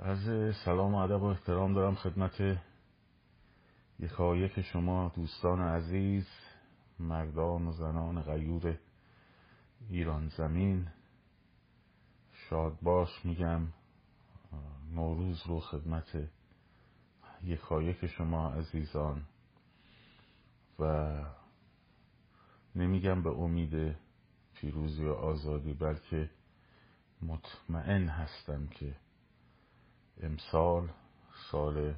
عرض سلام و ادب و احترام دارم خدمت یکایک شما دوستان عزیز مردان و زنان غیور ایران زمین. شاد باش میگم نوروز رو خدمت یکایک شما عزیزان. و نمیگم به امید پیروزی و آزادی بلکه مطمئن هستم که امسال سال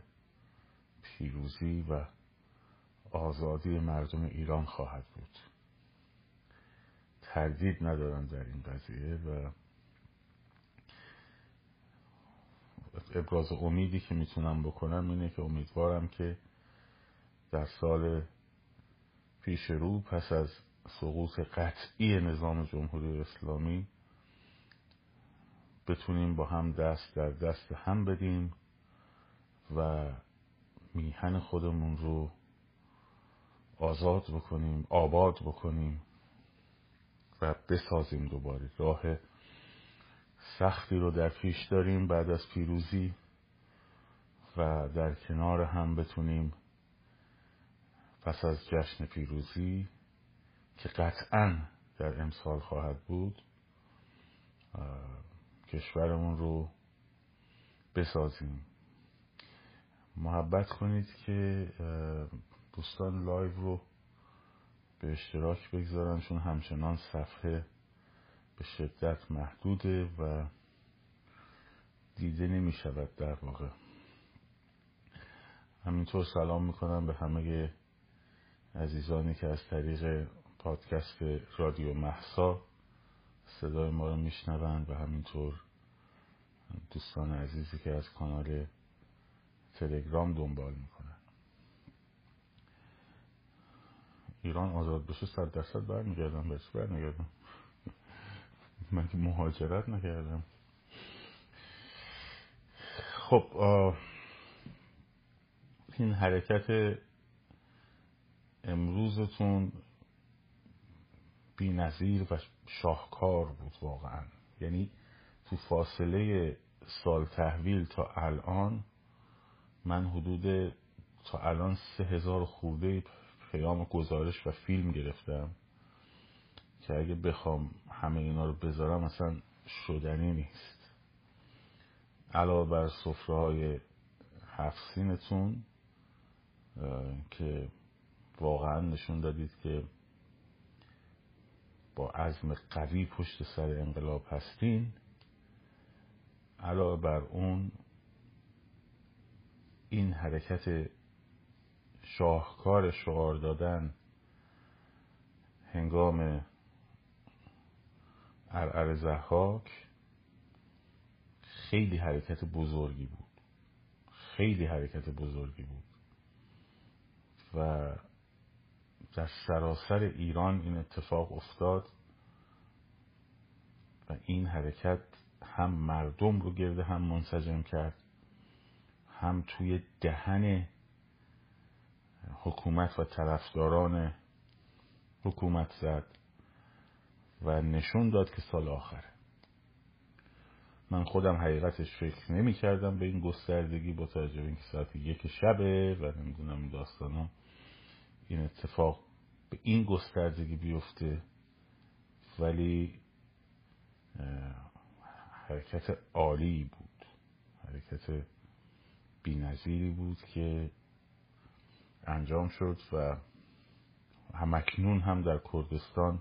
پیروزی و آزادی مردم ایران خواهد بود. تردید ندارم در این قضیه و ابراز امیدی که می‌تونم بکنم اینه که امیدوارم که در سال پیش رو پس از سقوط قطعی نظام جمهوری اسلامی بتونیم با هم دست در دست هم بدیم و میهن خودمون رو آزاد بکنیم آباد بکنیم و بسازیم دوباره. راه سختی رو در پیش داریم بعد از پیروزی و در کنار هم بتونیم پس از جشن پیروزی که قطعا در امسال خواهد بود کشورمون رو بسازیم. محبت کنید که دوستان لایو رو به اشتراک بگذارن چون همچنان صفحه به شدت محدوده و دیده نمی شود در واقع. همینطور سلام می‌کنم به همه عزیزانی که از طریق پادکست رادیو محسا صدای ما رو میشنوند و همینطور دوستان عزیزی که از کانال تلگرام دنبال می‌کنن. ایران آزاد بشه صد درصد برمیگردم بهش برمیگردم؟ من که مهاجرت نکردم. خب این حرکت امروزتون بی نظیر و شاهکار بود واقعا. یعنی تو فاصله سال تحویل تا الان من حدود تا الان سه هزار خورده پیام گزارش و فیلم گرفتم که اگه بخوام همه اینا رو بذارم اصلا شدنی نیست. علاوه بر صفره های هفسینتون که واقعا نشون دادید که با عزم قوی پشت سر انقلاب هستین. علاوه بر اون این حرکت شاهکار شعار دادن هنگام ارعر زحاک خیلی حرکت بزرگی بود. خیلی حرکت بزرگی بود. و در سراسر ایران این اتفاق افتاد و این حرکت هم مردم رو گرده هم منسجم کرد هم توی دهن حکومت و طرفداران حکومت زد و نشون داد که سال آخره. من خودم حقیقتش فکر نمی کردم به این گستردگی با توجه به اینکه ساعت یک شبه و نمی‌دونم این داستانا این اتفاق به این گستردگی بیفته ولی حرکت عالی بود. حرکت بینظیری بود که انجام شد و همکنون هم در کردستان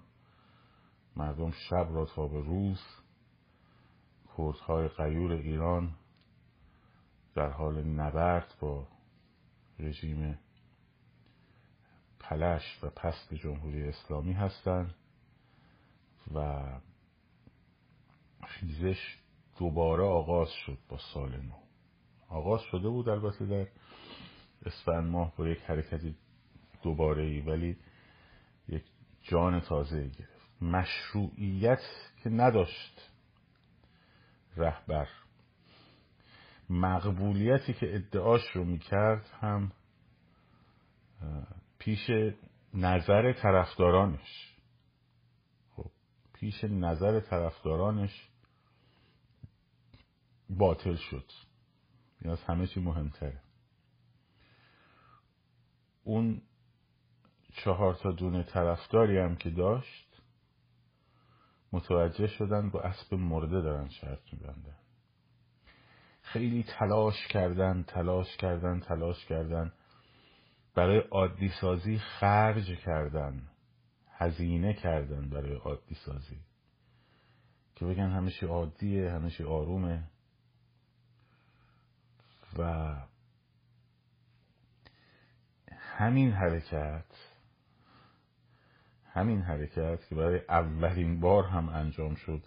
مردم شب را تا به روز کردهای غیور ایران در حال نبرد با رژیم پلش و پست جمهوری اسلامی هستند و خیزش دوباره آغاز شد با سال نو. آغاز شده بود البته در اسفند ماه با یک حرکتی دوباره ای ولی یک جان تازه گرفت. مشروعیت که نداشت رهبر. مقبولیتی که ادعاش رو می‌کرد هم پیش نظر طرفدارانش. خب پیش نظر طرفدارانش باطل شد. این از همه چی مهمتره. اون چهار تا دونه طرفداری هم که داشت متوجه شدن با اسب مرده دارن شرط میبندن. خیلی تلاش کردن تلاش کردن تلاش کردن. برای عادی سازی خرج کردن هزینه کردن برای عادی سازی که بگن همه عادیه همه آرومه. و همین حرکت همین حرکت که برای اولین بار هم انجام شد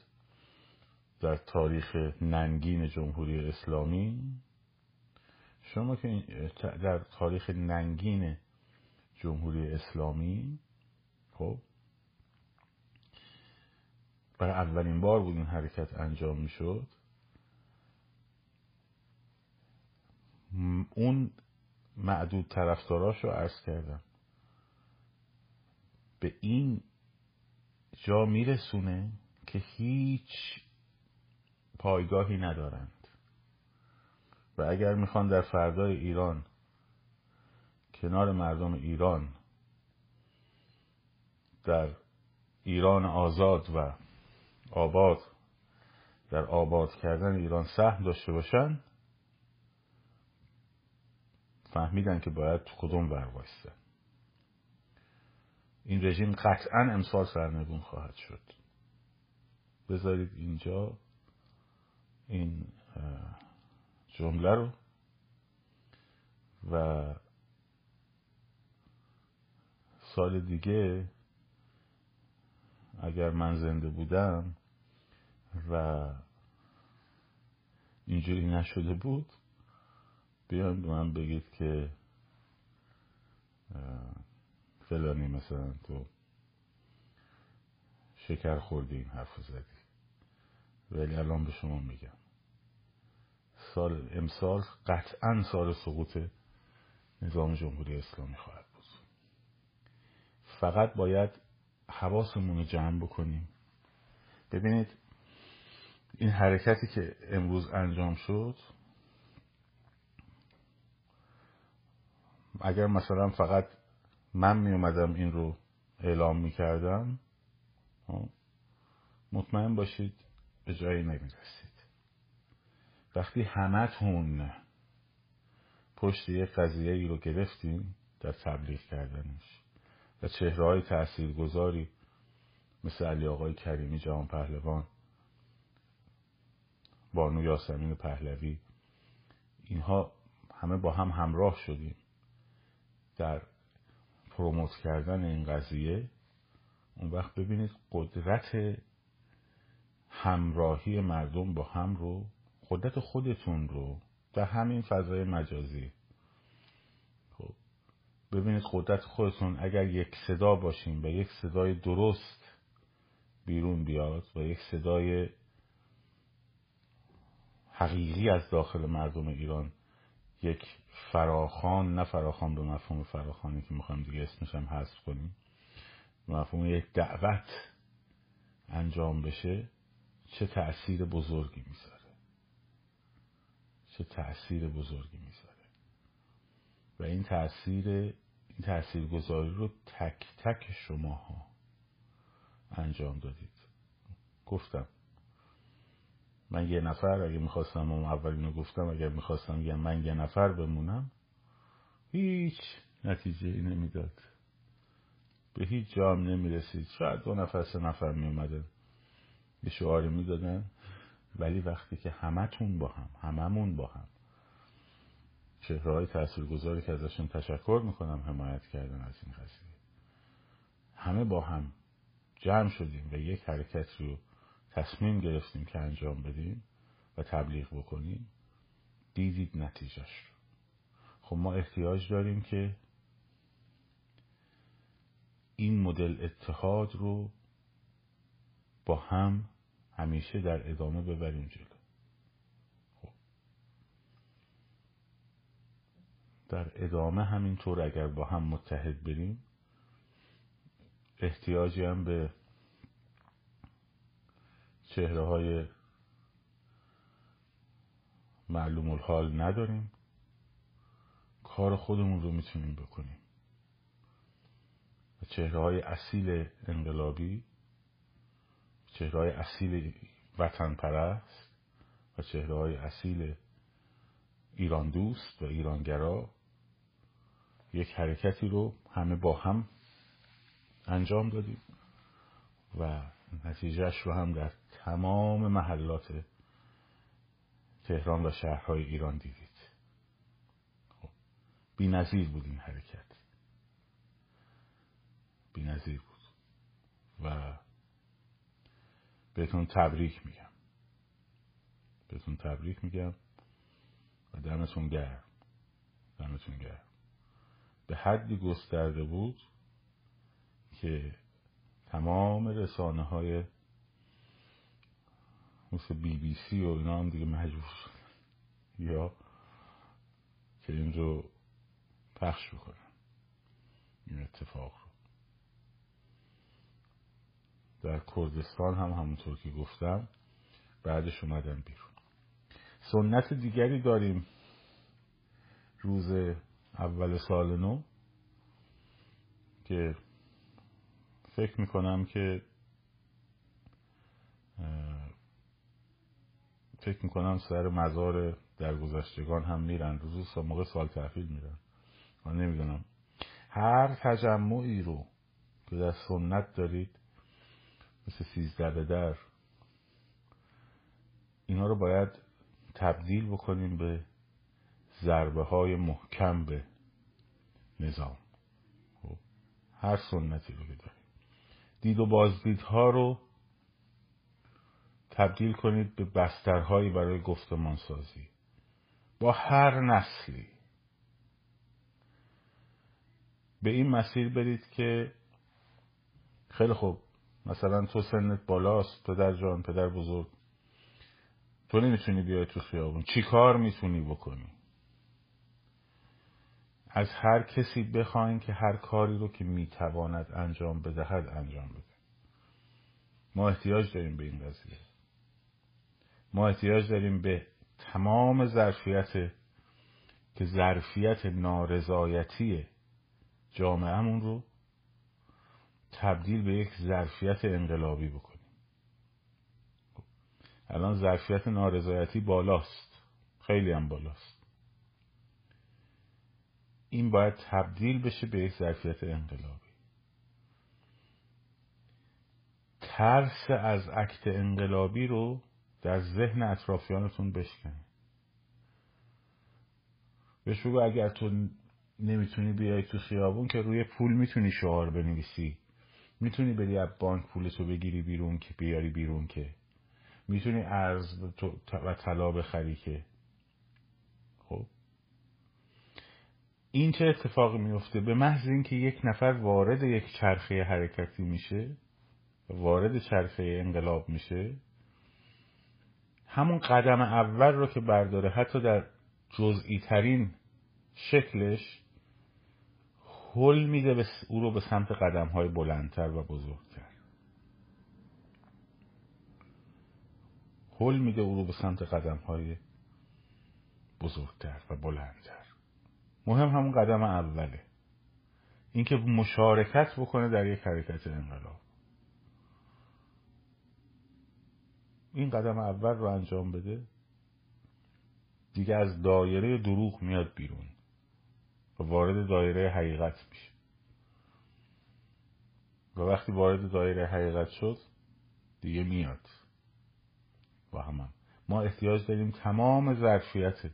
در تاریخ ننگین جمهوری اسلامی شما که در تاریخ ننگین جمهوری اسلامی خب برای اولین بار بود این حرکت انجام می شد اون معدود طرفداراش رو عرض کردم. به این جا میرسونه که هیچ پایگاهی ندارند. و اگر می‌خوان در فردای ایران کنار مردم ایران در ایران آزاد و آباد در آباد کردن ایران سهم داشته باشن فهمیدن که باید کدوم ور وایسته این رژیم قطعا امسال سرنگون خواهد شد. بذارید اینجا این جمله رو و سال دیگه اگر من زنده بودم و اینجوری نشده بود بیایم به من بگید که فلانی مثلا تو شکر خوردی این حرف زدی. ولی الان به شما میگم. سال امسال قطعا سال سقوط نظام جمهوری اسلامی خواهد بود. فقط باید حواسمون رو جمع بکنیم. ببینید این حرکتی که امروز انجام شد اگر مثلا فقط من می اومدم این رو اعلام می کردم خب، مطمئن باشید به جایی نمی رسید وقتی همتون پشت یک قضیه ای رو گرفتیم در تبلیغ کردنش و چهره های تأثیر گذاری مثل علی آقای کریمی جهان پهلوان بانو یاسمین پهلوی اینها همه با هم همراه شدیم در پروموت کردن این قضیه اون وقت ببینید قدرت همراهی مردم با هم رو قدرت خودتون رو در همین فضای مجازی. خب ببینید قدرت خودتون اگر یک صدا باشین و یک صدای درست بیرون بیاد و یک صدای حقیقی از داخل مردم ایران یک فراخان نه فراخان به مفهوم فراخانی که می‌خوایم دیگه اسمش هم حذف کنیم. مفهوم یک دعوت انجام بشه چه تأثیر بزرگی می‌ذاره؟ چه تأثیر بزرگی می‌ذاره؟ و این تأثیر این تأثیر گذاری رو تک تک شماها انجام دادید. گفتم من یه نفر اگه می‌خواستم اون اولینو گفتم اگر می‌خواستم یه من یه نفر بمونم هیچ نتیجه ای نمی‌داد. به هیچ جا هم نمی‌رسید. شاید دو نفر سه نفر میومدن یه شعاری می‌دادن. ولی وقتی که همتون با هم هممون با هم چهره های تاثیرگذاری که ازشون تشکر می‌کنم حمایت کردن از این قضیه. همه با هم جمع شدیم و یک حرکت رو تصمیم گرفتیم که انجام بدیم و تبلیغ بکنیم دیدید نتیجهش رو خب ما احتیاج داریم که این مدل اتحاد رو با هم همیشه در ادامه ببریم جلو خب. در ادامه همینطور اگر با هم متحد بریم احتیاجی هم به چهره های معلوم الحال نداریم. کار خودمون رو می‌تونیم بکنیم. و چهره های اصیل انقلابی چهره های اصیل وطن پرست و چهره های اصیل ایران دوست و ایرانگرا یک حرکتی رو همه با هم انجام دادیم و نتیجهش رو هم در تمام محلات تهران و شهرهای ایران دیدید. خب. بی نظیر بود این حرکت. بی نظیر بود. و بهتون تبریک میگم. بهتون تبریک میگم و دمتون گرم. دمتون گرم. به حدی گسترده بود که تمام رسانه های مثل بی بی سی و اینا هم دیگه مجبور یا که این رو پخش بکنن. این اتفاق رو. در کردستان هم همونطور که گفتم بعدش اومدن بیرون. سنت دیگری داریم. روز اول سال نو که فکر می‌کنم که فکر می‌کنم سر مزار درگذشتگان هم میرن. روز موقع سال تحویل میرن. من نمی‌دونم. هر تجمعی رو که در سنت دارید مثل سیزده به در اینا رو باید تبدیل بکنیم به ضربه های محکم به نظام. خب، هر سنتی رو که داریم دید و بازدیدها رو تبدیل کنید به بسترهایی برای گفتمان سازی با هر نسلی. به این مسیر برید که خیلی خوب. مثلا تو سنت بالاست پدر جان پدر بزرگ. تو نمی‌تونی بیای تو خیابون. چی کار می‌تونی بکنی؟ از هر کسی بخواین که هر کاری رو که می‌تواند انجام بدهد انجام بده. ما احتیاج داریم به این قضیه. ما احتیاج داریم به تمام ظرفیت که ظرفیت نارضایتی جامعهمون رو تبدیل به یک ظرفیت انقلابی بکنیم. الان ظرفیت نارضایتی بالاست. خیلی هم بالاست. این باید تبدیل بشه به یک ظرفیت انقلابی. ترس از عکت انقلابی رو در ذهن اطرافیانتون بشکنید بهش بگو اگر تو نمی‌تونی بیای تو خیابون که روی پول می‌تونی شعار بنویسی. می‌تونی بری از بانک پولتو بگیری بیرون که بیاری بیرون که. می‌تونی ارز و طلا بخری که. خب. این چه اتفاقی میفته؟ به محض اینکه یک نفر وارد یک چرخه حرکتی میشه وارد چرخه انقلاب میشه همون قدم اول رو که برداره حتی در جزئی ترین شکلش حل میده او رو به سمت قدم های بلندتر و بزرگتر. حل میده او رو به سمت قدم های بزرگتر و بلندتر. مهم همون قدم اوله. اینکه مشارکت بکنه در یک حرکت انقلاب. این قدم اول رو انجام بده دیگه از دایره دروغ میاد بیرون و وارد دایره حقیقت میشه. و وقتی وارد دایره حقیقت شد دیگه میاد. با هم, ما احتیاج داریم تمام ظرفیت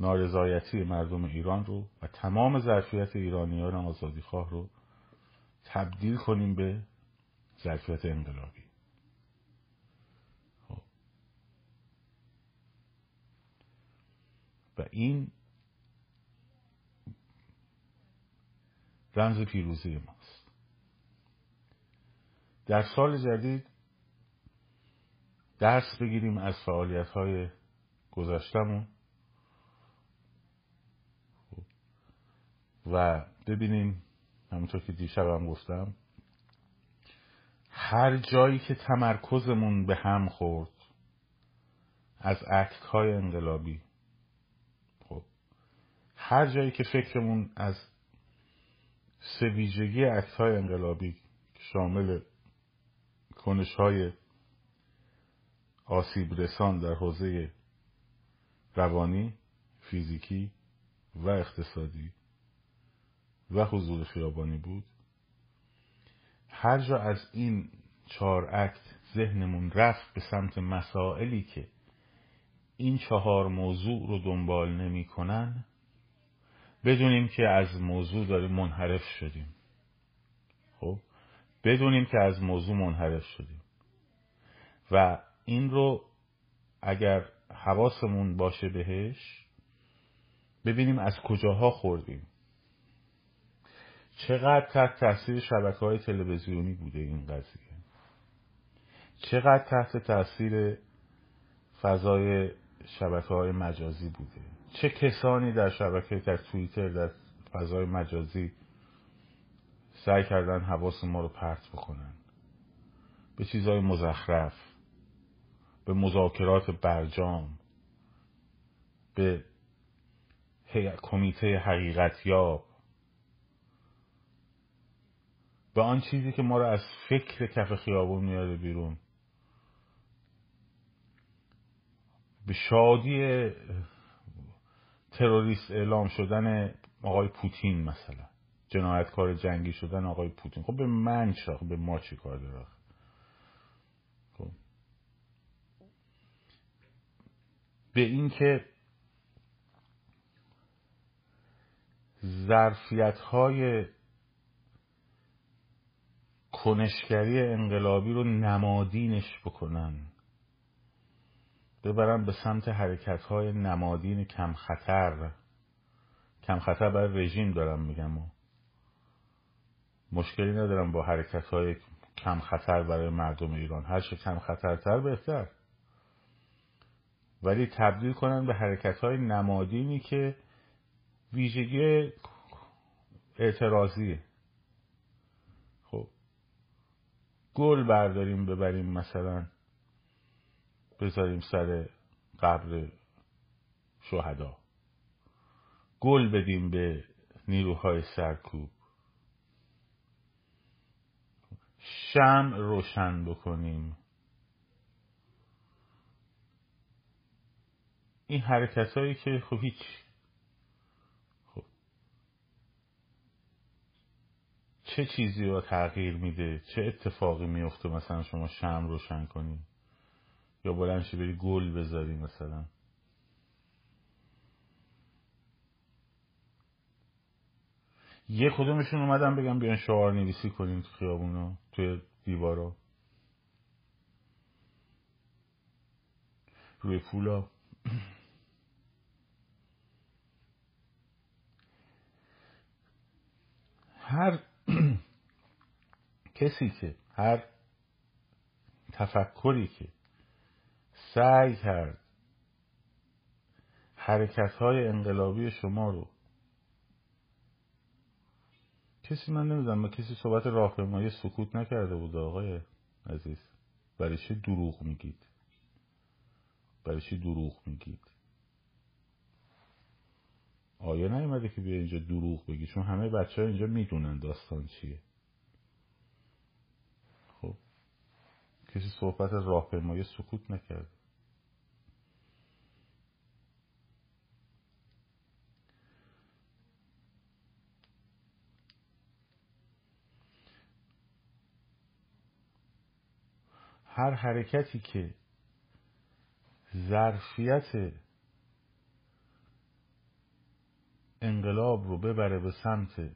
نارضایتی مردم ایران رو و تمام ظرفیت ایرانیان آزادیخواه رو تبدیل کنیم به ظرفیت انقلابی. این رمز پیروزی ماست. در سال جدید درس بگیریم از فعالیت های گذشتمون و ببینیم همونطور که دیشبم گفتم هر جایی که تمرکزمون به هم خورد از اکت های انقلابی هر جایی که فکرمون از سه ویژگی اکت های انقلابی شامل کنش های آسیب رسان در حوزه روانی فیزیکی و اقتصادی و حضور خیابانی بود هر جا از این چهار اکت ذهنمون رفت به سمت مسائلی که این چهار موضوع رو دنبال نمی‌کنن بدونیم که از موضوع داریم منحرف شدیم. خب؟ بدونیم که از موضوع منحرف شدیم. و این رو اگر حواسمون باشه بهش ببینیم از کجاها خوردیم. چقدر تحت تاثیر شبکه های تلویزیونی بوده این قضیه؟ چقدر تحت تاثیر فضای شبکه های مجازی بوده؟ چه کسانی در شبکه در توییتر در فضای مجازی سعی کردن حواس ما رو پرت بکنن؟ به چیزهای مزخرف به مذاکرات برجام به کمیته حقیقت یاب به آن چیزی که ما رو از فکر کف خیابون میاره بیرون. به شادی تروریست اعلام شدن آقای پوتین مثلا. جنایتکار جنگی شدن آقای پوتین. خب به من چه به ما چی کار داره؟ خب. به اینکه ظرفیت های کنشگری انقلابی رو نمادینش بکنن. ببرن به سمت حرکت های نمادین کم خطر. کم خطر برای رژیم دارم میگم. و مشکلی ندارم با حرکت های کم خطر برای مردم ایران. هر چه کم خطرتر بهتر. ولی تبدیل کنن به حرکت های نمادینی که ویژگی اعتراضیه خب گل برداریم ببریم مثلا. بذاریم سر قبر شهدا. گل بدیم به نیروهای سرکوب. شم روشن بکنیم. این حرکت هایی که خب هیچ خب. چه چیزی رو تغییر میده؟ چه اتفاقی میفته مثلا شما شم روشن کنیم یا بلند شی بری گل بذاری مثلا. یه کدومشون اومدن بگم بیان شعار نویسی کنیم تو خیابونا توی دیوارا. روی پولا. هر کسی که هر تفکری که سعی کرد حرکت های انقلابی شما رو کسی من نمی‌دونم کسی صحبت راهپیمایی سکوت نکرده بود آقای عزیز. برای چه دروغ میگید؟ برای چه دروغ میگید؟ آیا نیومده که بیا اینجا دروغ بگی؟ چون همه بچه ها اینجا می‌دونن داستان چیه. خب کسی صحبت راهپیمایی سکوت نکرده. هر حرکتی که ظرفیت انقلاب رو ببره به سمت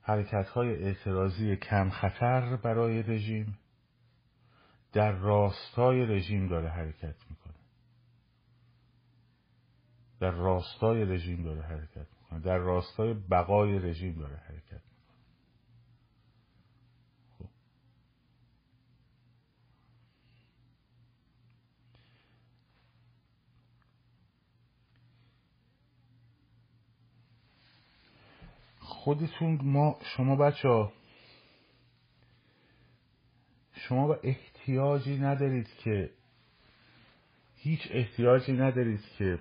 حرکت های اعتراضی کم خطر برای رژیم در راستای رژیم داره حرکت می‌کنه. در راستای رژیم داره حرکت می‌کنه. در راستای بقای رژیم داره حرکت خودتون ما شما بچه ها شما به احتیاجی ندارید که هیچ احتیاجی ندارید که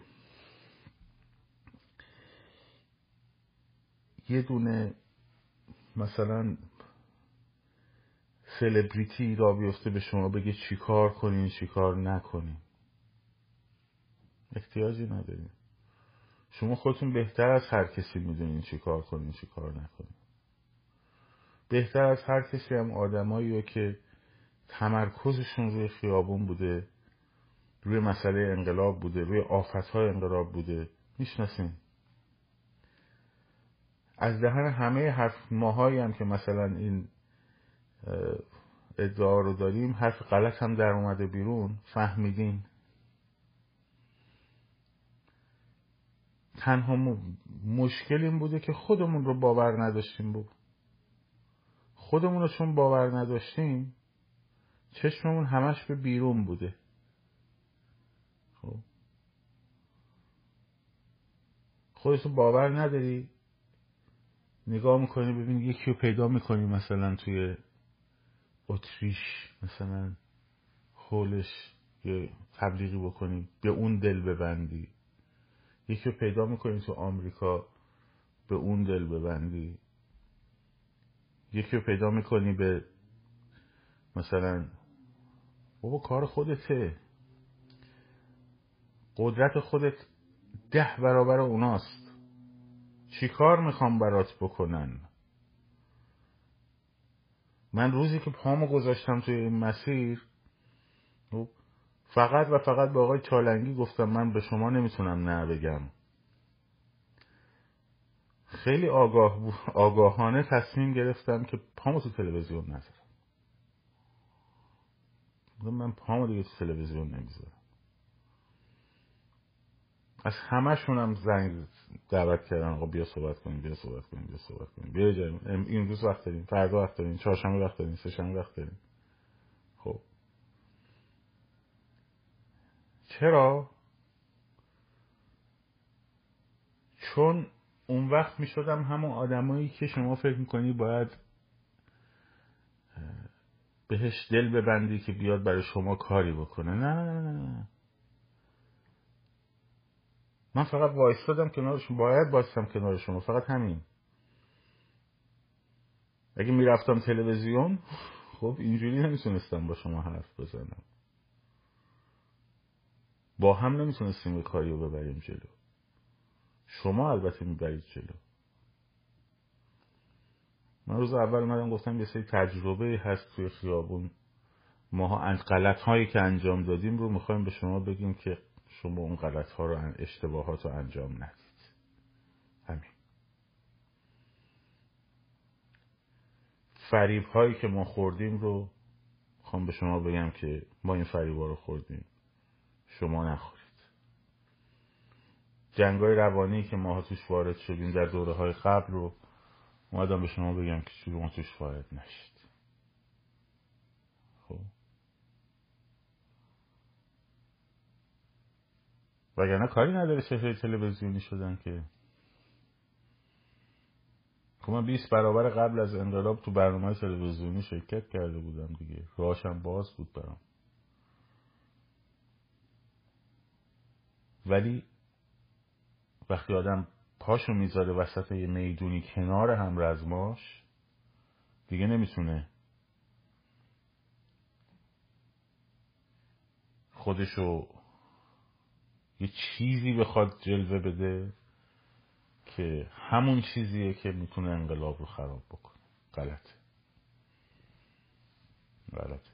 یه دونه مثلا سلبریتی را بیفته به شما بگه چیکار کنین چیکار نکنین. احتیاجی ندارین شما خودتون بهتر از هر کسی می‌دونین چیکار کنین چیکار نکنین. بهتر از هر کسی هم آدمایی که تمرکزشون روی خیابون بوده روی مسئله انقلاب بوده روی آفتهای انقلاب بوده می‌شناسین؟ از دهن همه حرف ماهایی هم که مثلا این ادعا رو داریم حرف غلط هم در اومده بیرون فهمیدیم تنها مشکل این بوده که خودمون رو باور نداشتیم بود خودمون رو چون باور نداشتیم چشممون همش به بیرون بوده. خب. خودتو باور نداری؟ نگاه می‌کنی ببین یکی رو پیدا می‌کنی مثلا توی اتریش مثلا حولش یه تبلیغی بکنی به اون دل ببندی. یکی رو پیدا می‌کنی تو آمریکا به اون دل ببندی. یکی رو پیدا می‌کنی به مثلا بابا کار خودته. قدرت خودت ده برابر اوناست. چی کار می‌خوام برات بکنن؟ من روزی که پامو گذاشتم توی این مسیر فقط و فقط به آقای چالنگی گفتم من به شما نمی‌تونم نه بگم. خیلی آگاه آگاهانه تصمیم گرفتم که پامو تو تلویزیون نذارم. من پامو دیگه تو تلویزیون نمی‌ذارم. از همشونم زنگ دعوت کردن آقا بیا صحبت کنیم بیا صحبت کنیم بیا صحبت کنیم. بیا جاییم این روز وقت داریم فردا وقت داریم چهارشنبه وقت داریم سهشنبه وقت داریم خب چرا؟ چون اون وقت می شدم همون آدمایی که شما فکر می‌کنی باید بهش دل ببندی که بیاد برای شما کاری بکنه. نه نه نه نه من فقط وایستادم کنارشون. باید وایستم کنار شما فقط همین. اگه می‌رفتم تلویزیون خب اینجوری نمی‌تونستم با شما حرف بزنم. با هم نمی‌تونستیم به کاری رو ببریم جلو. شما البته می‌برید جلو. من روز اول اومدم گفتم یه سری تجربه هست توی خیابون. ماها غلط هایی که انجام دادیم رو می‌خوایم به شما بگیم که شما اون غلط ها رو اشتباهات رو انجام ندید. همین. فریب هایی که ما خوردیم رو می‌خوام به شما بگم که ما این فریب ها رو خوردیم. شما نخورید. جنگ های روانی که ما توش وارد شدیم در دوره های قبل رو اومدم به شما بگم که شما توش وارد نشید. خب. وگرنه کاری نداره چهره تلویزیونی شدن که. خب من 20 برابر قبل از انقلاب تو برنامه تلویزیونی شرکت کرده بودم دیگه. راهشم باز بود برام. ولی وقتی آدم پاشو می‌ذاره وسط یه می‌دونی کنار هم رزماش دیگه نمی‌تونه خودشو یه چیزی بخواد جلوه بده که همون چیزیه که می‌تونه انقلاب رو خراب بکنه. غلطه. غلطه.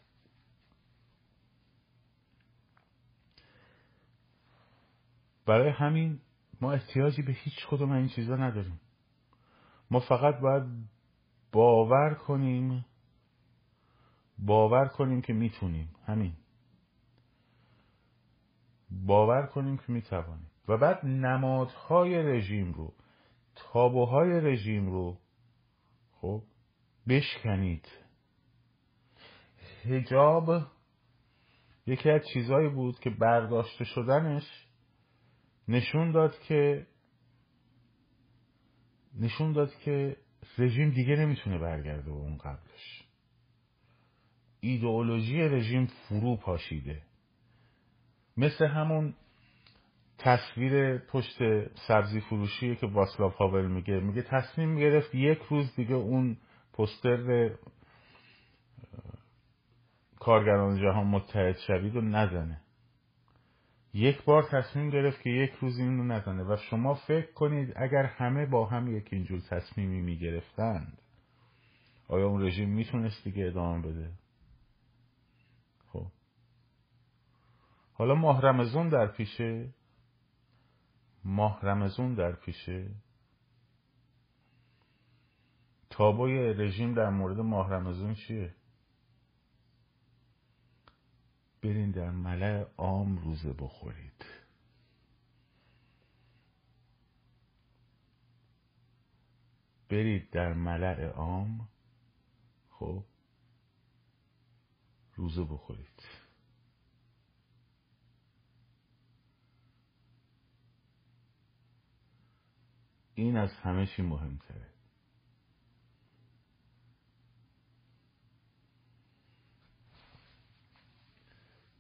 برای همین ما احتیاجی به هیچ کدوم این چیزا نداریم. ما فقط باید باور کنیم باور کنیم که می‌تونیم. همین. باور کنیم که می‌توانیم. و بعد نمادهای رژیم رو تابوهای رژیم رو خب بشکنید. هجاب یکی از چیزهایی بود که برداشته شدنش نشون داد که نشون داد که رژیم دیگه نمی‌تونه برگرده به اون قبلش. ایدئولوژی رژیم فرو پاشیده. مثل همون تصویر پشت سبزی فروشیه که واسلاف هاول میگه. میگه تصمیم گرفت یک روز دیگه اون پستر کارگران جهان متحد شوید و نزنه. یک بار تصمیم گرفت که یک روز این رو نزنه. و شما فکر کنید اگر همه با هم یک اینجور تصمیمی می‌گرفتند آیا اون رژیم می‌تونست دیگه ادامه بده؟ خب. حالا ماه رمزون در پیشه. ماه رمزون در پیشه. تابوی رژیم در مورد ماه رمزون چیه؟ برین در ملع عام روزه بخورید. برید در ملع عام خب روزه بخورید. این از همه چی مهمتره.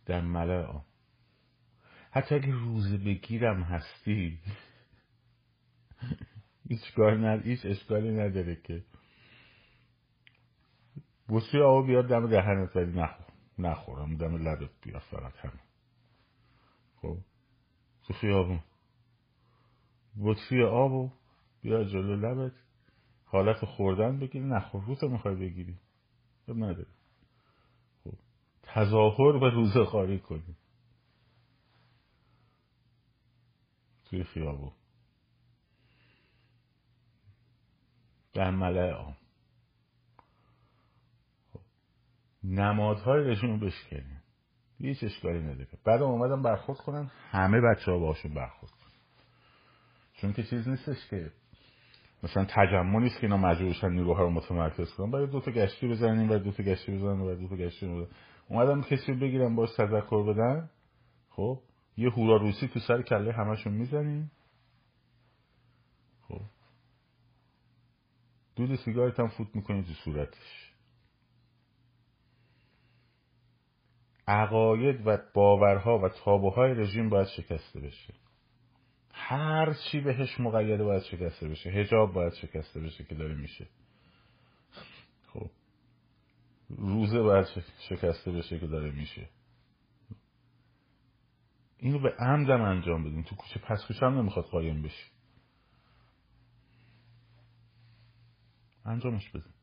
در ملع حتی اگه روزه بگیرم هستی. هیچ کار ند... هیچ اشکالی نداره که. بطری آب بیاد دم دهنت ولی نخور نخورم دم لبت بیاد فقط همین خب؟ تو خیابون بطری آبو بیا جلو لبت. حالت خوردن بگیری نخور روز می‌خوای بگیری. نداره. تظاهر و روزه خاری کنیم. توی خیابون. در ملع عام نمادهای رژیم رو بشکنیم. هیچ اشکالی نداره. بعد اومدم برخورد کنن. همه بچه ها باشون برخورد کنن. چون که چیز نیستش که مثلا تجمع نیست که اینا مجبورشن نیروها رو متمرکز کنن. باید دو تا گشتی بزنیم و دو تا گشتی بزنن و دو تا گشتی بزنن اومدم کسی رو بگیرم باش تذکر بدن. خب یه هورا روسی تو سر کله همشون می‌زنیم. خب. دود سیگارت هم فوت می‌کنی تو صورتش. عقاید و باورها و تابوهای رژیم باید شکسته بشه. هر چی بهش مقیده باید شکسته بشه. هجاب باید شکسته بشه که داره میشه. خب. روزه باید شکسته بشه که داره میشه. اینو به عمدم انجام بدین. تو کوچه پس کوچه هم نمی‌خواد قایم بشی انجامش بدین.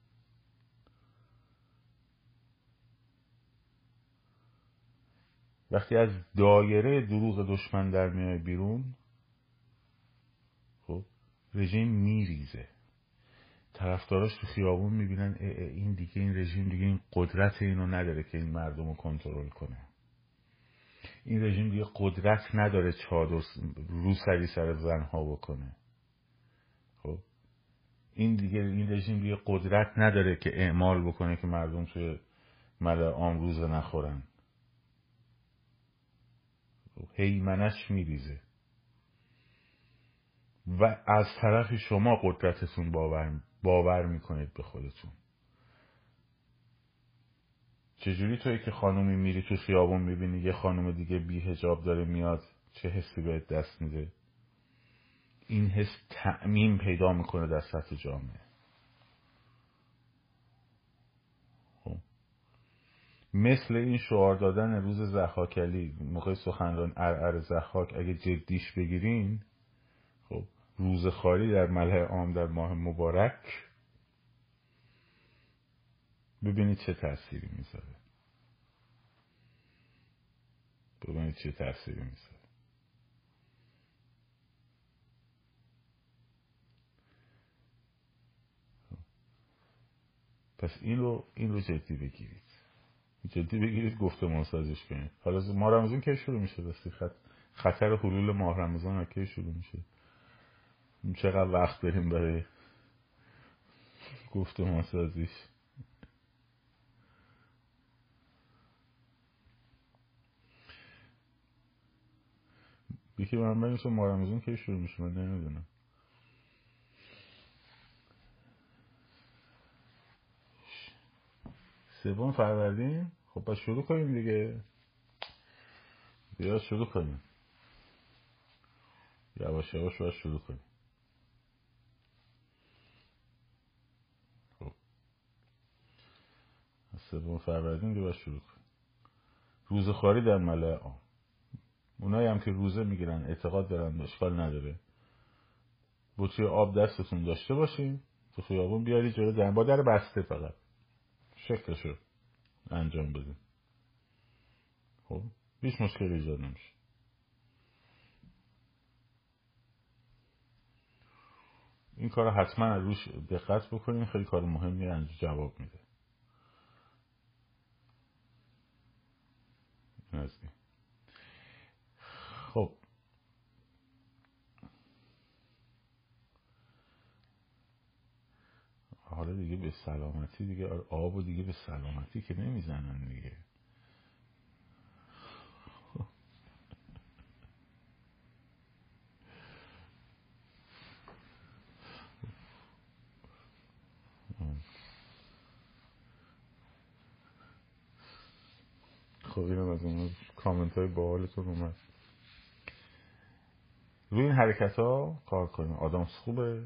وقتی از دایره دروغ دشمن در میای بیرون خب رژیم میریزه. طرفداراش تو خیابون می‌بینن این دیگه این رژیم دیگه این قدرت اینو نداره که این مردم رو کنترل کنه. این رژیم دیگه قدرت نداره چادر رو سری سر زنها بکنه. خب؟ این دیگه این رژیم دیگه قدرت نداره که اعمال بکنه که مردم توی مدر آمروز نخورن. هیمنش میریزه. و از طرف شما قدرتتون باور باور می‌کنید به خودتون. چجوری توی که خانومی میری تو خیابون می‌بینی یه خانم دیگه بی هجاب داره میاد چه حسی بهت دست میده؟ این حس تعمیم پیدا می‌کنه در سطح جامعه. خب. مثل این شعار دادن روز زخاکلی موقع سخنران ارعر زخاک اگه جدیش بگیرین روز خالی در ملع عام در ماه مبارک ببینید چه تأثیری می‌ذاره. ببینید چه تأثیری می‌ذاره. پس این رو این رو جدی بگیرید. جدی بگیرید گفته سازش کنید. حالا ماه رمضان که شروع میشه؟ دستی خط خطر حلول ماه رمضان کی شروع میشه؟ چقدر وقت بریم برای گفته سازیش یکی من بگیم مارمزون که شروع میشه؟ من نمی‌دونم. سوم فروردین؟ خب پس شروع کنیم دیگه. بیا شروع کنیم. یواش یواش باید شروع کنیم. سوم فروردین باید شروع کنیم. روزه خواری در ملع اونایی هم که روزه می‌گیرن اعتقاد دارن اشکال نداره. بطری آب دستتون داشته باشین تو خیابون بیاری جلو در با در بسته فقط. شکلشو انجام بدین. خب هیچ مشکل ایجاد نمیشه. این کار حتما روش دقت بکنین خیلی کار مهمی جواب میده. خب. حالا دیگه به سلامتی دیگه آب و دیگه به سلامتی که نمی‌زنن دیگه. خب از اون کامنت های باحالتون اومد روی این حرکت ها کار کنیم. آدم خوبه.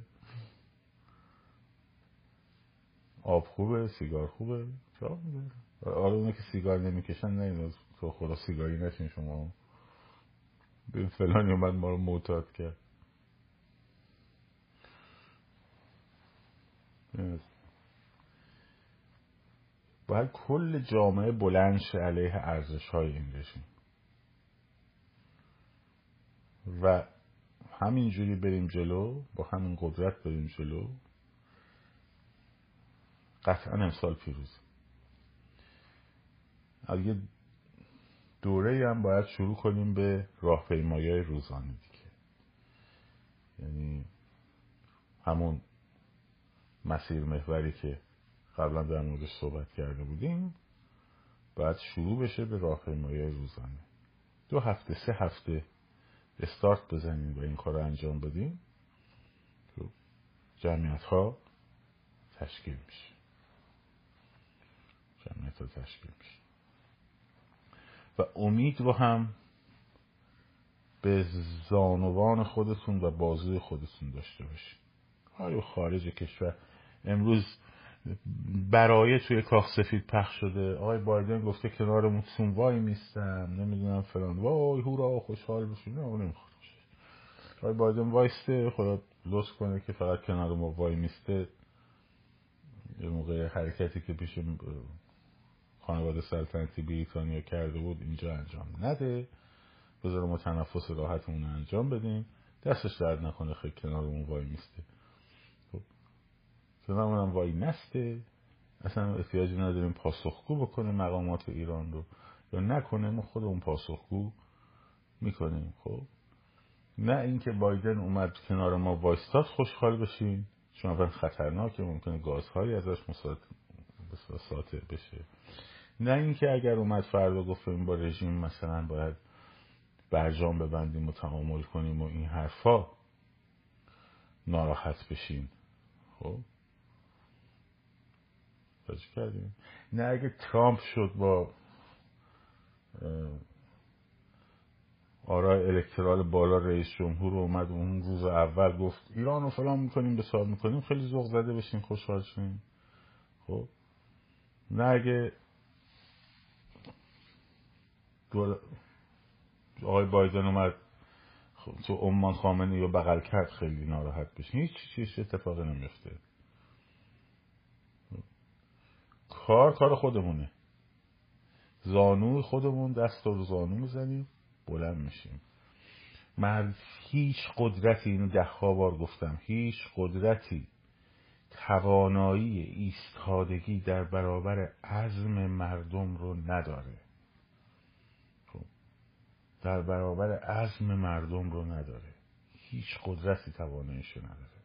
آب خوبه سیگار خوبه. آره اونه که سیگار نمی‌کشن نه تو خدا سیگاری نشین شما. به فلانی اومد ما رو معتاد کرد. باید کل جامعه بلند شه علیه ارزش های این رژیم. و همینجوری بریم جلو با همین قدرت بریم جلو. قطعا امسال پیروز. یه دوره هم باید شروع کنیم به راهپیمایی روزانه دیگه. یعنی همون مسیر محوری که قبلا در موردش صحبت کرده بودیم باید شروع بشه به راهپیمایی روزانه. دو هفته سه هفته استارت بزنیم و این کار رو انجام بدیم. خب، جمعیت ها تشکیل میشه. جمعیت ها تشکیل میشه. و امید رو هم به زانوان خودتون و بازوی خودتون داشته باشید. آیا خارج کشور؟ امروز برای توی کاخ سفید پخش شده. آقای بایدن گفته کنارمون وای میستم نمی‌دونم فلان. وای هورا خوشحال بشین. نه نمی‌خواد. آقای بایدن وایسته. خدا لطف کنه که فقط کنار ما وای میسته. یه موقع حرکتی که پیش خانواده سلطنتی بریتانیا کرده بود اینجا انجام نده. بذار ما تنفس راحتمون انجام بدیم. دستش درد نکنه خیلی کنارمون وای میسته. کنارمون وای نسته. اصلا احتیاجی نداریم پاسخگو بکنه مقامات ایران رو. یا نکنه ما خودمون پاسخگو می‌کنیم خب؟ نه اینکه بایدن اومد کنار ما وایستاد خوشحال بشیم چون اول خطرناکه ممکنه گازهایی ازش ساطع بشه. نه اینکه اگر اومد فردا گفتیم با رژیم مثلا باید برجام ببندیم و تعامل کنیم و این حرفا ناراحت بشین خب؟ کردیم. نه اگه ترامپ شد با آرای الکترال بالا رئیس جمهور اومد اون روز اول گفت ایران رو فلان می‌کنیم به سال می‌کنیم خیلی ذوق زده بشین خوشحال شین. خب؟ نه اگه آقای بایدن اومد خب، تو عمان خامنه یا بغل کرد خیلی ناراحت بشین. هیچ چیز اتفاقی نمیفته کار کار خودمونه. زانو خودمون دست رو زانو می‌زنیم بلند میشیم. من هیچ قدرتی اینو ده بار گفتم. هیچ قدرتی توانایی ایستادگی در برابر عزم مردم رو نداره. خب. در برابر عزم مردم رو نداره. هیچ قدرتی تواناییش نداره.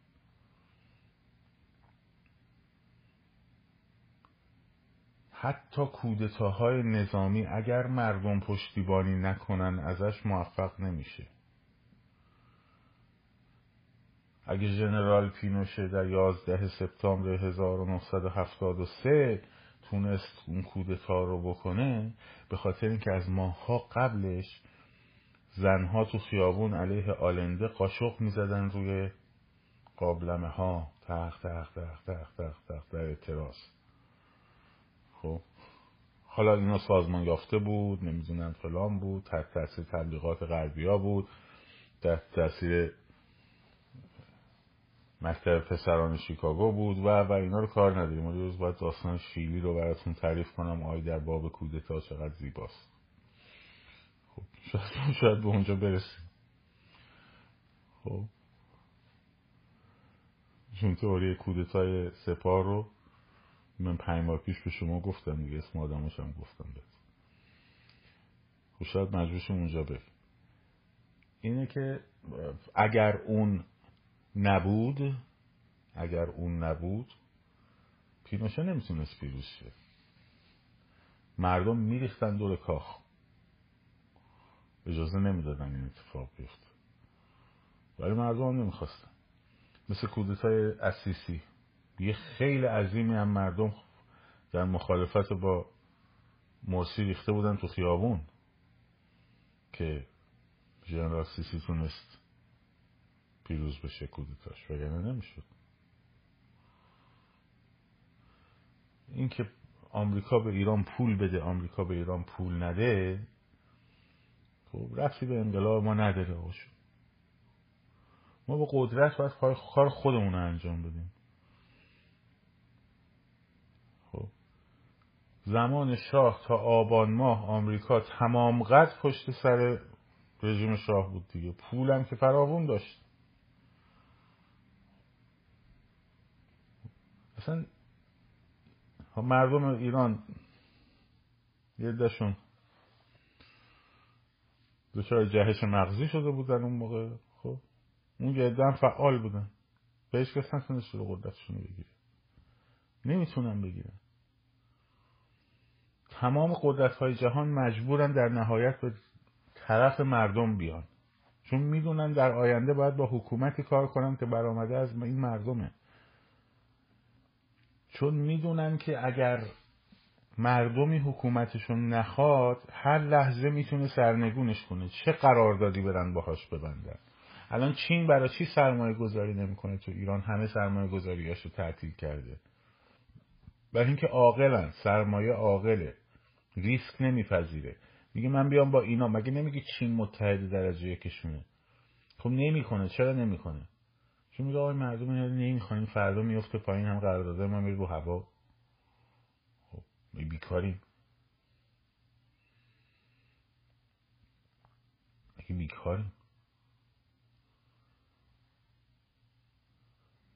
حتی کودتاهای نظامی اگر مردم پشتیبانی نکنن ازش موفق نمیشه. اگه ژنرال پینوشه در 11 سپتامبر 1973 تونست اون کودتا رو بکنه به خاطر اینکه از ماهها قبلش زنها تو خیابون علیه آلنده قاشق می‌زدن روی قابلمه ها تخت تخت تخت تخت تخت در اعتراض. خب. حالا اینا سازمان یافته بود نمی‌دونم فلان بود تحت تاثیر تبلیغات غربیا بود تحت تاثیر مکتب پسران شیکاگو بود و و اینا رو کار نداریم. ولی روز باید داستان شیلی رو براتون تعریف کنم آی در باب کودتا چقدر زیباست. خب شاید, شاید به اونجا برسیم. خب. چون تئوری کودتای سپار رو من پنج ماه پیش به شما گفتم دیگه اسم آدماش هم گفتم بهت خب شاید مجبورشیم اونجا بریم. اینه که اگر اون نبود اگر اون نبود پینوشه نمی‌تونست پیروز شه. مردم میریختن دور کاخ. اجازه نمی‌دادن این اتفاق بیفته. ولی مردم هم نمی‌خواستن. مثل کودتای اسیسی. یه خیلی عظیمی هم مردم در مخالفت با مرسی ریخته بودن تو خیابون که جنرال سیسی تونست پیروز بشه کودتاش. وگرنه نمی‌شد. اینکه آمریکا به ایران پول بده آمریکا به ایران پول نده خب رفتی به انقلاب ما نداره آقاشون ما با قدرت باید کار خودمون رو انجام بدیم. زمان شاه تا آبان ماه آمریکا تمام قد پشت سر رژیم شاه بود دیگه. پولم که فراوون داشت. اصلا مردم ایران یه دشون دچار جهش مغزی شده بودن اون موقع. خب اون جدا فعال بودن. بهش کس نتونست رو قدرتشون بگیره. نمی‌تونن بگیرن. تمام قدرت های جهان مجبورن در نهایت به طرف مردم بیان. چون می‌دونن در آینده باید با حکومتی کار کنن که برآمده از این مردمه. چون می‌دونن که اگر مردمی حکومتشون نخواد هر لحظه می‌تونه سرنگونش کنه. چه قراردادی برن باهاش ببندن؟ الان چین برای چی سرمایه گذاری نمی‌کنه تو ایران؟ همه سرمایه گذاریاشو تعطیل کرده. برای اینکه عاقلن. سرمایه عاقله. ریسک نمیپذیره. میگه من بیام با اینا. مگه نمیگه چین متحد درجه یکشونه؟ خب نمی‌کنه. چرا نمی‌کنه؟ چون میگه آقای مردم اینا نمی‌خوان فردا میفته پایین هم قرارداد ما میره رو هوا. خب بیکاریم مگه بیکاریم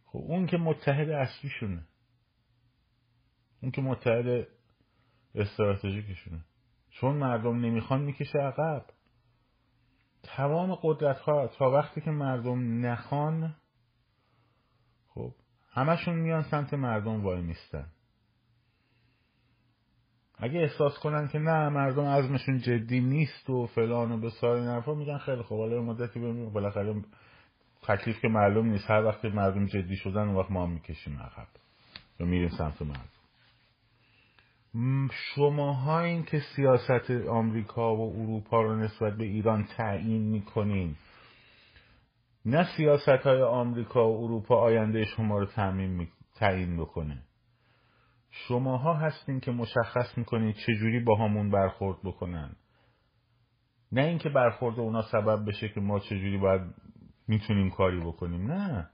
خب اون که متحد اصلیشونه. اون که متحد استراتژیکشونه. چون مردم نمی‌خوان می‌کشه عقب. تمام قدرت ها تا وقتی که مردم نخوان خب همشون میان سمت مردم وای میستن. اگه احساس کنن که نه مردم عزمشون جدی نیست و فلان و بسار این حرفا میگن خیلی خوب حالا مدتی ببینیم بالاخره تکلیف که معلوم نیست. هر وقت مردم جدی شدن اون وقت ما هم می‌کشیم عقب. و میریم سمت مردم. شما این که سیاست آمریکا و اروپا رو نسبت به ایران تعیین می‌کنین نه سیاست های آمریکا و اروپا آینده شما رو تعیین بکنه. شماها هستین که مشخص می‌کنید چجوری با همون برخورد بکنن. نه اینکه برخورد اونا سبب بشه که ما چجوری باید می‌تونیم کاری بکنیم نه.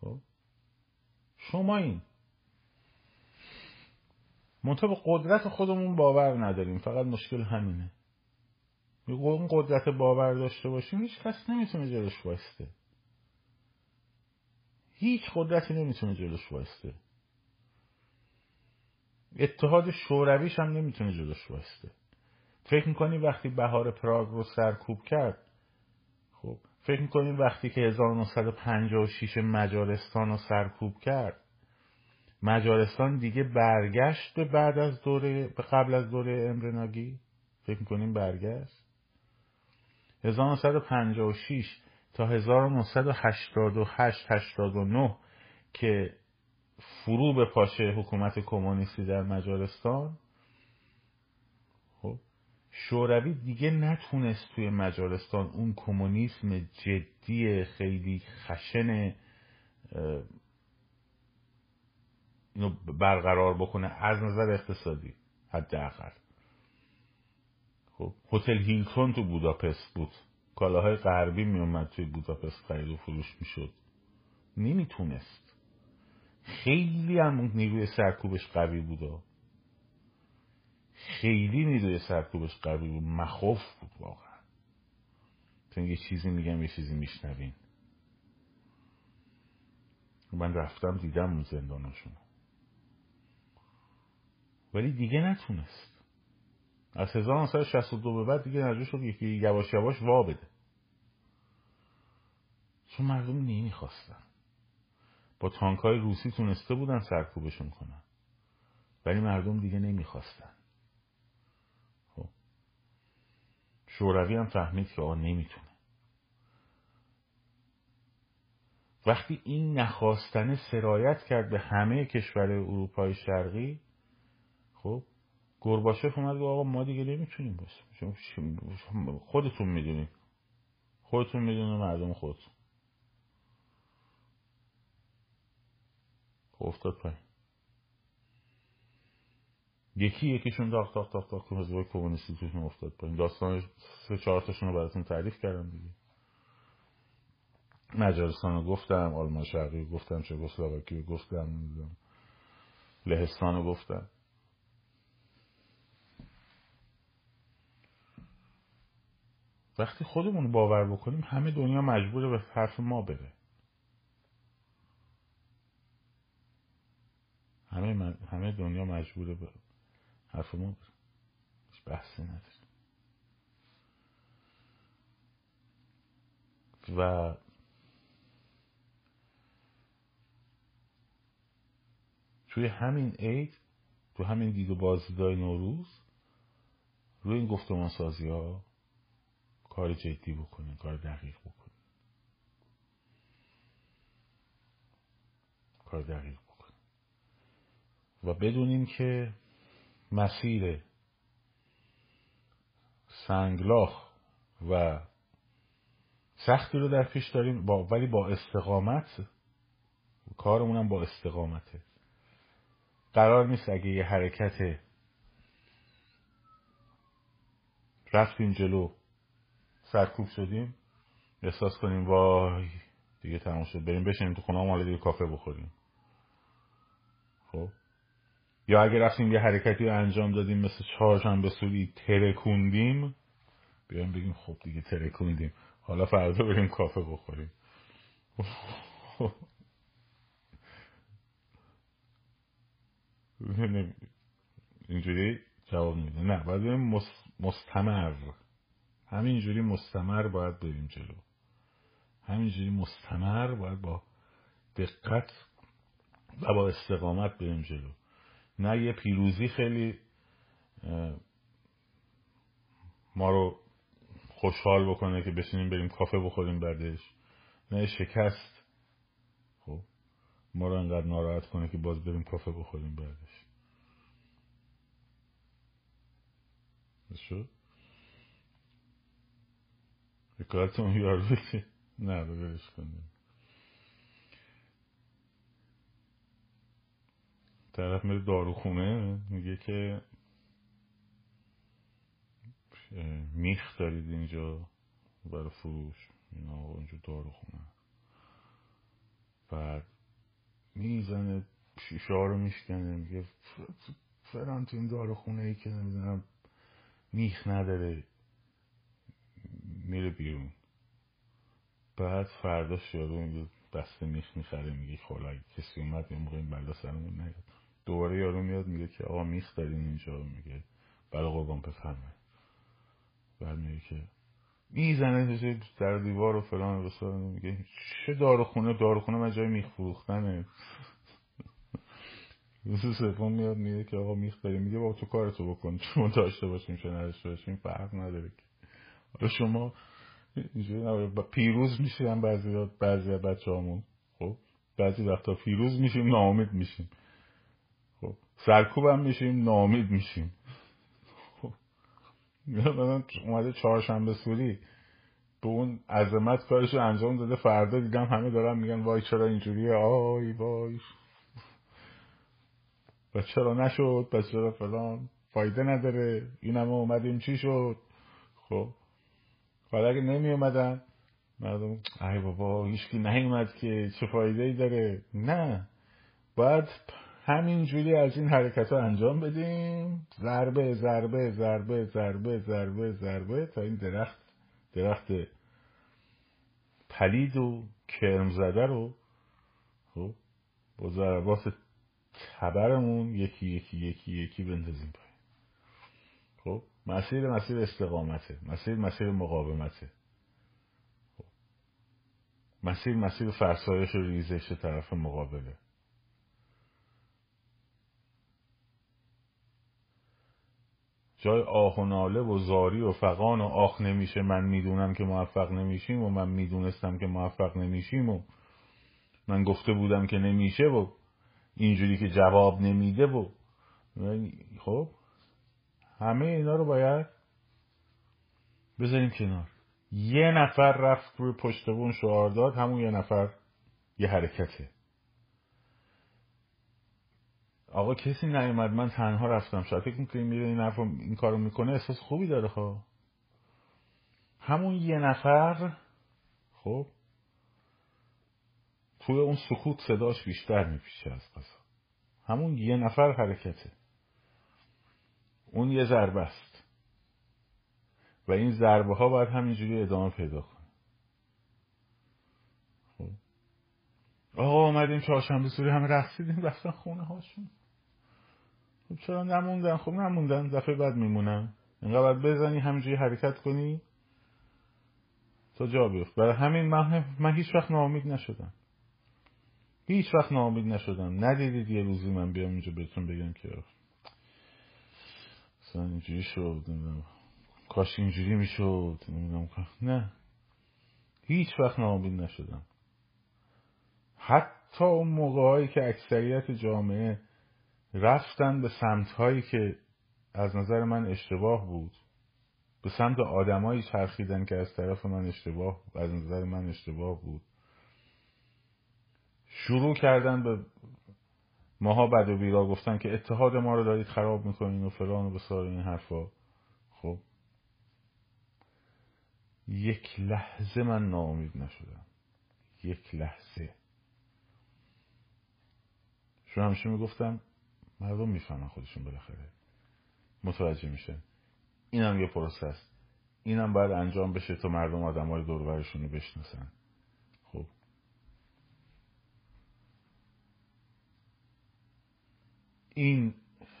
خب؟ شما این منطقه قدرت خودمون باور نداریم فقط مشکل همینه. اون قدرت باور داشته باشیم هیچ کس نمی‌تونه جلوش وایسته. هیچ قدرتی نمی‌تونه جلوش وایسته. اتحاد شورویش هم نمی‌تونه جلوش وایسته. فکر می‌کنی وقتی بهار پراگ رو سرکوب کرد خب فکر می‌کنی وقتی که 1956 مجارستان رو سرکوب کرد مجارستان دیگه برگشت بعد از دوره قبل از دوره امرناگی؟ فکر می‌کنیم برگشت. 1956 تا 1988 89 که فرو به پاشه حکومت کمونیستی در مجارستان خب شوروی دیگه نتونست توی مجارستان اون کمونیسم جدی خیلی خشن اینو برقرار بکنه از نظر اقتصادی حداقل. خب هتل هیلتون تو بوداپست بود. کالاهای غربی میومد توی بوداپست خرید و فروش می‌شد. نمی‌تونست. خیلی هم نیروی سرکوبش قوی بود. خیلی نیروی سرکوبش قوی بود. مخوف بود واقعا. چون یه چیزی میگم یه چیزی میشنوین. من رفتم دیدم اون زندانشون ولی دیگه نتونست. از 1962 به بعد دیگه نجور شد یکی یواش یواش وا بده. چون مردم نمی‌خواستن. با تانک های روسی تونسته بودن سرکوبشون کنن. ولی مردم دیگه نمی‌خواستن. خب. شوروی هم فهمید که آقا نمی‌تونه. وقتی این نخواستنه سرایت کرد به همه کشور اروپای شرقی خب گرباشف اومد گفت آقا ما دیگه نمی‌تونیم باشیم. خودتون می‌دونید خودتون می‌دونید مردم خودتون. خب افتاد پایین. یکی یکیشون داخت داخت داخت داخت حزب کمونیستی توشون افتاد پایین. داستان سه چهار تاشون رو براتون تعریف کردم دیگه. مجارستان رو گفتم آلمان شرقی گفتم رو گفتم لهستان رو گفتم. وقتی خودمون باور بکنیم همه دنیا مجبوره به حرف ما بره. همه, همه دنیا مجبوره به حرف ما بره. بحثی نداره و توی همین عید تو همین دید و بازدیدهای نوروز روی این گفتمان سازی ها کار جدی بکنیم کار دقیق بکنیم کار دقیق بکنیم و بدونیم که مسیر سنگلاخ و سختی رو در پیش داریم با ولی با استقامت کارمون هم با استقامته. قرار نیست اگه یه حرکت رفتیم جلو سرکوب شدیم. احساس کنیم وای دیگه تمام شد. بریم بشینیم تو خونه حالا دیگه کافه بخوریم. خب. یا اگه رفتیم یه حرکتی رو انجام دادیم مثل چهارشنبه سودی ترکوندیم بیایم بگیم خب دیگه ترکوندیم. حالا فردا بریم کافه بخوریم. اینجوری جواب میده. نه باید مستمر. همینجوری مستمر باید بریم جلو. همینجوری مستمر باید با دقت و با استقامت بریم جلو. نه یه پیروزی خیلی ما رو خوشحال بکنه که بشینیم بریم کافه بخوریم بعدش. نه شکست. خب ما رو انقدر ناراحت کنه که باز بریم کافه بخوریم بعدش. شد؟ حکایت یارو که نه بگرش کنیم طرف میره داروخونه میگه که میخ دارید اینجا برای فروش. اینا اینجا داروخونه بعد می‌زنه شیشه رو میشکنه میگه فران تو این داروخونه ای که نمی‌دونم میخ نداره. میره بیرون. بعد فرداش یارو میگه بسته میخ می‌خره میگه خلا کسی اومد یه موقع این بلا سرمون نیاد. دوباره یارو میاد میگه که آقا میخ دارین اینجا میگه بله قربان بفرمه بعد میگه که می‌زنه در دیوار و فلان و میگه چه داروخونه داروخونه من جای میخ فروختنه. روز سوم میاد میگه که آقا میخ داریم. میگه با تو کارتو بکن. چون داشته باشیم چه نداشته باشیم فرق نداره که. حالا شما پیروز میشیم بعضی بعضی بچه همون خب بعضی وقتا پیروز میشیم ناامید میشیم. خب سرکوب هم میشیم ناامید میشیم. خب اومده چهارشنبه سوری به اون عظمت کارش انجام داده فردا دیدم همه دارن میگن وای چرا اینجوریه؟ آی وای. و چرا نشد؟ پس چرا فلان؟ فایده نداره. این همه اومدیم چی شد؟ خب حالا اگه نمی اومدن مردم ای بابا هیچکی نیومد که چه فایده ای داره؟ نه. باید همینجوری از این حرکت ها انجام بدیم. ضربه ضربه ضربه ضربه ضربه ضربه تا این درخت درخت پلید و کرم زده رو خب با ضربات تبرمون یکی یکی یکی یکی بندازیم پایین. خب؟ مسیر مسیر استقامته مسیر مسیر مقاومته. خب. مسیر مسیر فرسایش و ریزش طرف مقابله. جای آه و ناله و زاری و فقان و آخ نمیشه من می‌دونم که موفق نمیشیم و من می‌دونستم که موفق نمیشیم و من گفته بودم که نمیشه و اینجوری که جواب نمیده و خب؟ همه اینا رو باید بذاریم کنار. یه نفر رفت روی پشت بون شعار داد همون یه نفر یه حرکته. آقا کسی نیومد من تنها رفتم شاید فکر می‌کنی میره این حرف این کارو می‌کنه؟ احساس خوبی داره خب. همون یه نفر خب توی اون سکوت صداش بیشتر میپیشه از قصا همون یه نفر حرکته. اون یه ضربه است. و این ضربه ها باید همینجوری ادامه پیدا کنه. خب. آقا آمدیم چهارشنبه سوری همه رقصیدیم رفتن خونه هاشون. خب چرا نموندن؟ خب نموندن دفعه بعد میمونن. اینقدر بزنی همینجوری حرکت کنی؟ تا جا بیفت. برای همین من, من هیچ وقت ناامید نشدم. هیچ وقت ناامید نشدم. ندیدید یه روزی من بیام اینجا بهتون بگم که مثلا اینجوری شد کاش اینجوری می‌شد نه. هیچ وقت ناامید نشدم. حتی اون موقع که اکثریت جامعه رفتن به سمت هایی که از نظر من اشتباه بود به سمت آدمایی چرخیدن که از طرف من اشتباه از نظر من اشتباه بود شروع کردن به ماها بد و بیرا گفتن که اتحاد ما رو دارید خراب می‌کنین و فلان و بسار این حرفا. خب. یک لحظه من ناامید نشدم. یک لحظه. شو همیشه می‌گفتم مردم می‌فهمن خودشون بالاخره. متوجه میشن اینم یه پروسه است. اینم باید انجام بشه تا مردم آدم های دورورشون رو بشناسن خب این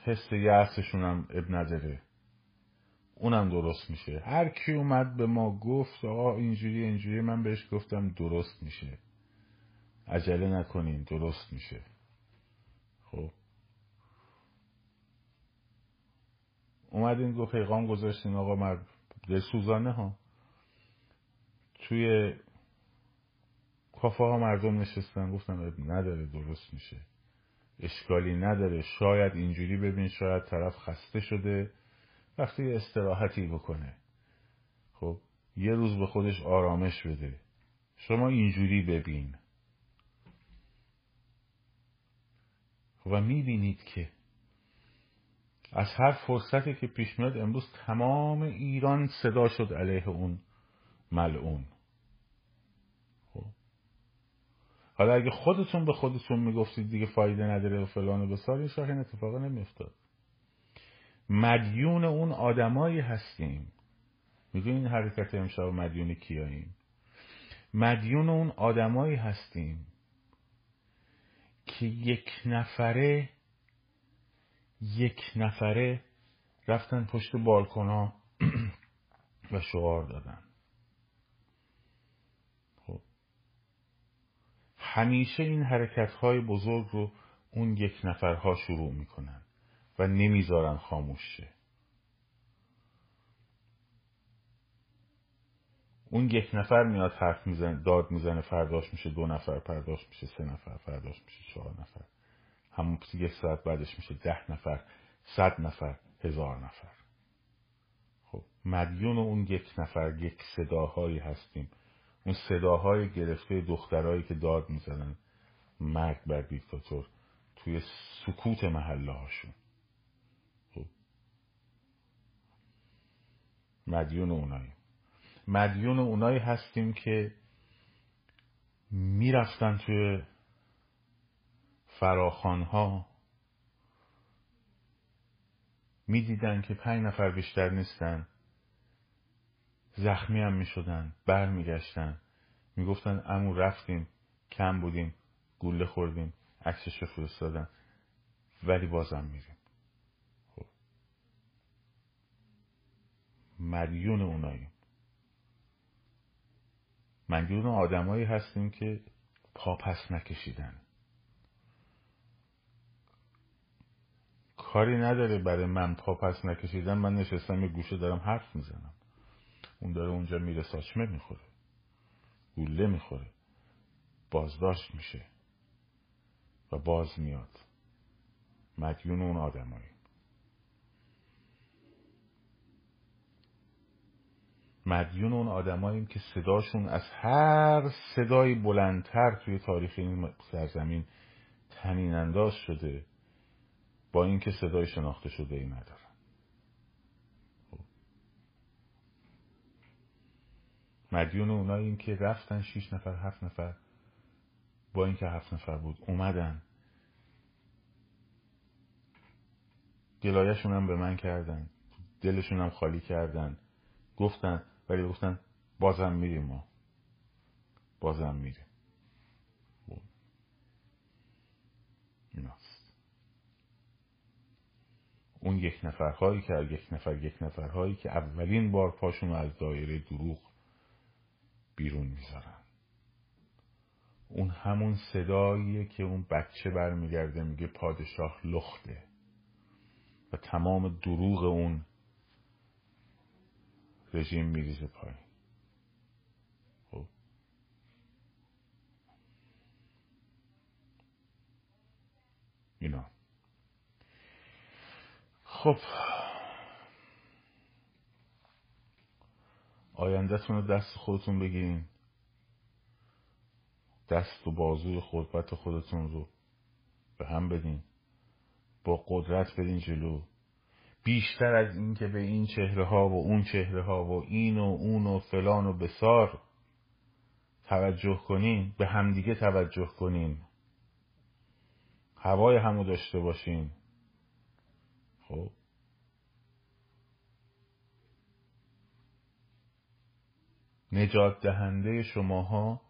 حس یعصشون هم اب نداره اونم درست میشه. هر کی اومد به ما گفت آقا اینجوری اینجوری من بهش گفتم درست میشه. عجله نکنین درست میشه. خب. اومدین گفت پیغام گذاشتین آقا مرد سوزانه ها. توی کافه ها مردم نشستن گفتن نداره درست میشه. اشکالی نداره. شاید اینجوری ببین شاید طرف خسته شده وقتی استراحتی بکنه. خب یه روز به خودش آرامش بده. شما اینجوری ببین. و می‌بینید که از هر فرصتی که پیش میاد امروز تمام ایران صدا شد علیه اون ملعون خب حالا اگه خودتون به خودتون می‌گفتید دیگه فایده نداره و فلان و بسار این اتفاقا نمیافتاد. مدیون اون آدمایی هستیم. می‌دونین حرکت امشب مدیون کیاییم؟ مدیون اون آدمایی هستیم که یک نفره یک نفره رفتن پشت بالکونا و شعار دادن خب همیشه این حرکت های بزرگ رو اون یک نفرها شروع می‌کنن و نمی‌ذارن خاموش شه. اون یک نفر میاد حرف می‌زنه داد می‌زنه فرداش میشه دو نفر فرداش میشه سه نفر فرداش میشه چهار نفر. همون یک ساعت بعدش میشه ده نفر صد نفر هزار نفر. خب مدیون اون یک نفر یک صداهایی هستیم اون صداهای گرفته دخترهایی که داد می‌زنن مرگ بر دیکتاتور توی سکوت محله هاشون خب. مدیون اونایی. مدیون اونایی هستیم که می‌رفتن توی فراخانها. می‌دیدن که پنج نفر بیشتر نیستن. زخمی هم می‌شدن برمیگشتن. می‌گفتن امو رفتیم کم بودیم گوله خوردیم عکسش رو فرستادن. ولی بازم میریم. خب. مدیون اوناییم. مدیون آدمایی هستیم که پاپس نکشیدن. کاری نداره برای من پاپس نکشیدن. من نشستم یه گوشه دارم حرف می‌زنم. اون داره اونجا میره ساچمه می‌خوره. گوله می‌خوره. بازداشت میشه. و باز میاد. مدیون اون آدمایی. مدیون اون آدماییم که صداشون از هر صدایی بلندتر توی تاریخ این سرزمین تنین انداز شده با اینکه صدای شناخته شده ای ندارن مدیون اوناییم که رفتن شیش نفر هفت نفر. با اینکه هفت نفر بود اومدن. گلایشون هم به من کردن. دلشون هم خالی کردن. گفتن ولی گفتن بازم میریم ما. بازم میریم. ایناست. اون یک نفرهایی که یک نفر یک نفرهایی که اولین بار پاشون از دایره دروغ بیرون می‌ذارن. اون همون صداییه که اون بچه برمیگرده میگه پادشاه لخته. و تمام دروغ اون رژیم میریزه پایین. خب؟ اینا. خب آیندهتون رو دست خودتون بگیرین. دست و بازوی خودبت خودتون رو به هم بدین. با قدرت بدین جلو. بیشتر از این که به این چهره ها و اون چهره ها و این و اون و فلان و بسار توجه کنین به همدیگه توجه کنین. هوای همو داشته باشین. خب؟ نجات دهنده شماها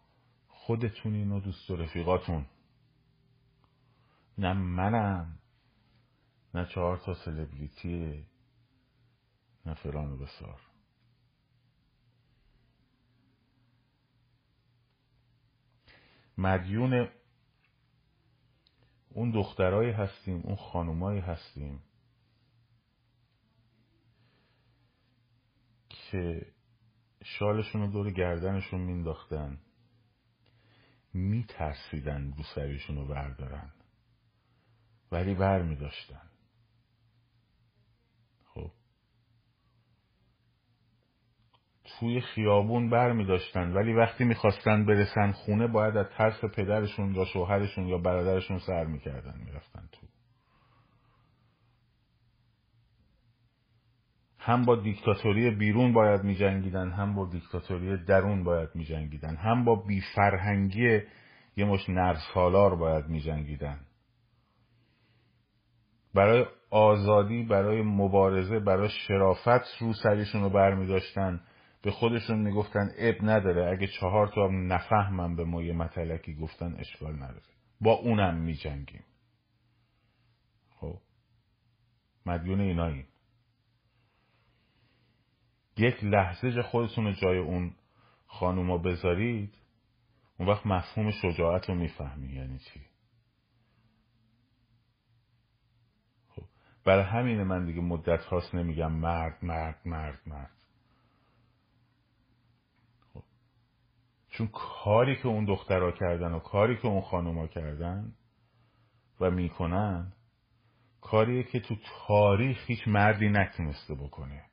خودتونین و دوست و رفیقاتون. نه منم نه چهار تا سلبریتی نه فلان و بسار. مدیون اون دخترایی هستیم اون خانومایی هستیم که شالشون رو دور گردنشون مینداختن. میترسیدن رو سریشون رو بردارن. ولی بر میداشتن. خب. توی خیابون بر میداشتن. ولی وقتی می‌خواستن برسن خونه باید از ترس پدرشون یا شوهرشون یا برادرشون سر می‌کردن. می‌رفتن تو. هم با دیکتاتوری بیرون باید می جنگیدن هم با دیکتاتوری درون باید می جنگیدن هم با بیفرهنگی یه مش نرسالار باید می جنگیدن برای آزادی برای مبارزه برای شرافت رو سریشون رو بر می داشتن به خودشون می‌گفتن اب نداره اگه چهار تا هم نفهمم به ما یه متلکی گفتن اشکال نداره. با اونم می جنگیم خب. مدیون ایناییم یک لحظه خودتون رو جای اون خانوما بذارید اون وقت مفهوم شجاعت رو می‌فهمی. یعنی چی؟ خب برای همین من دیگه مدت هاست نمیگم مرد مرد مرد مرد. خب. چون کاری که اون دخترها کردن و کاری که اون خانوما کردن و می‌کنن کاریه که تو تاریخ هیچ مردی نتونسته بکنه.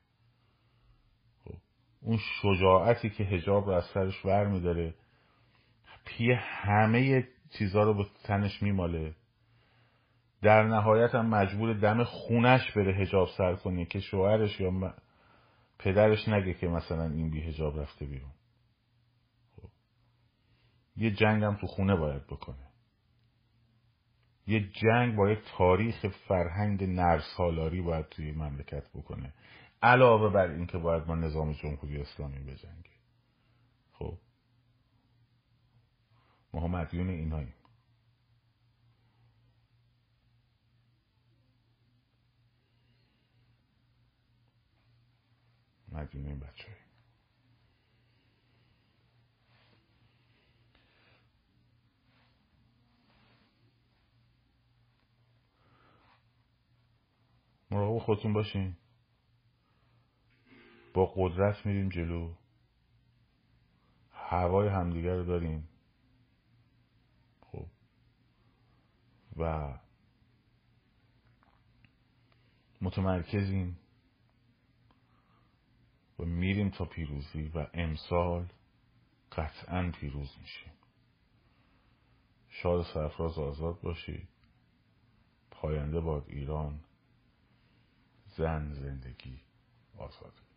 اون شجاعتی که هجاب رو از سرش ور میداره پی همه چیزا رو به تنش میماله. در نهایت هم مجبور دم خونش بره هجاب سر کنه که شوهرش یا پدرش نگه که مثلا این بی هجاب رفته بیرون. خب. یه جنگ هم تو خونه باید بکنه. یه جنگ با تاریخ فرهنگ نرسالاری باید توی مملکت بکنه. علاوه بر اینکه باید با نظام جمهوری اسلامی بجنگه خب. ما مدیون ایناییم. مدیون این بچه هایی. مراقب خودتون باشین. با قدرت میریم جلو. هوای همدیگر رو داریم. خب. و متمرکزیم. و میریم تا پیروزی و امسال قطعا پیروز میشیم. شاد سرفراز آزاد باشید. پاینده باد ایران. زن زندگی آزادی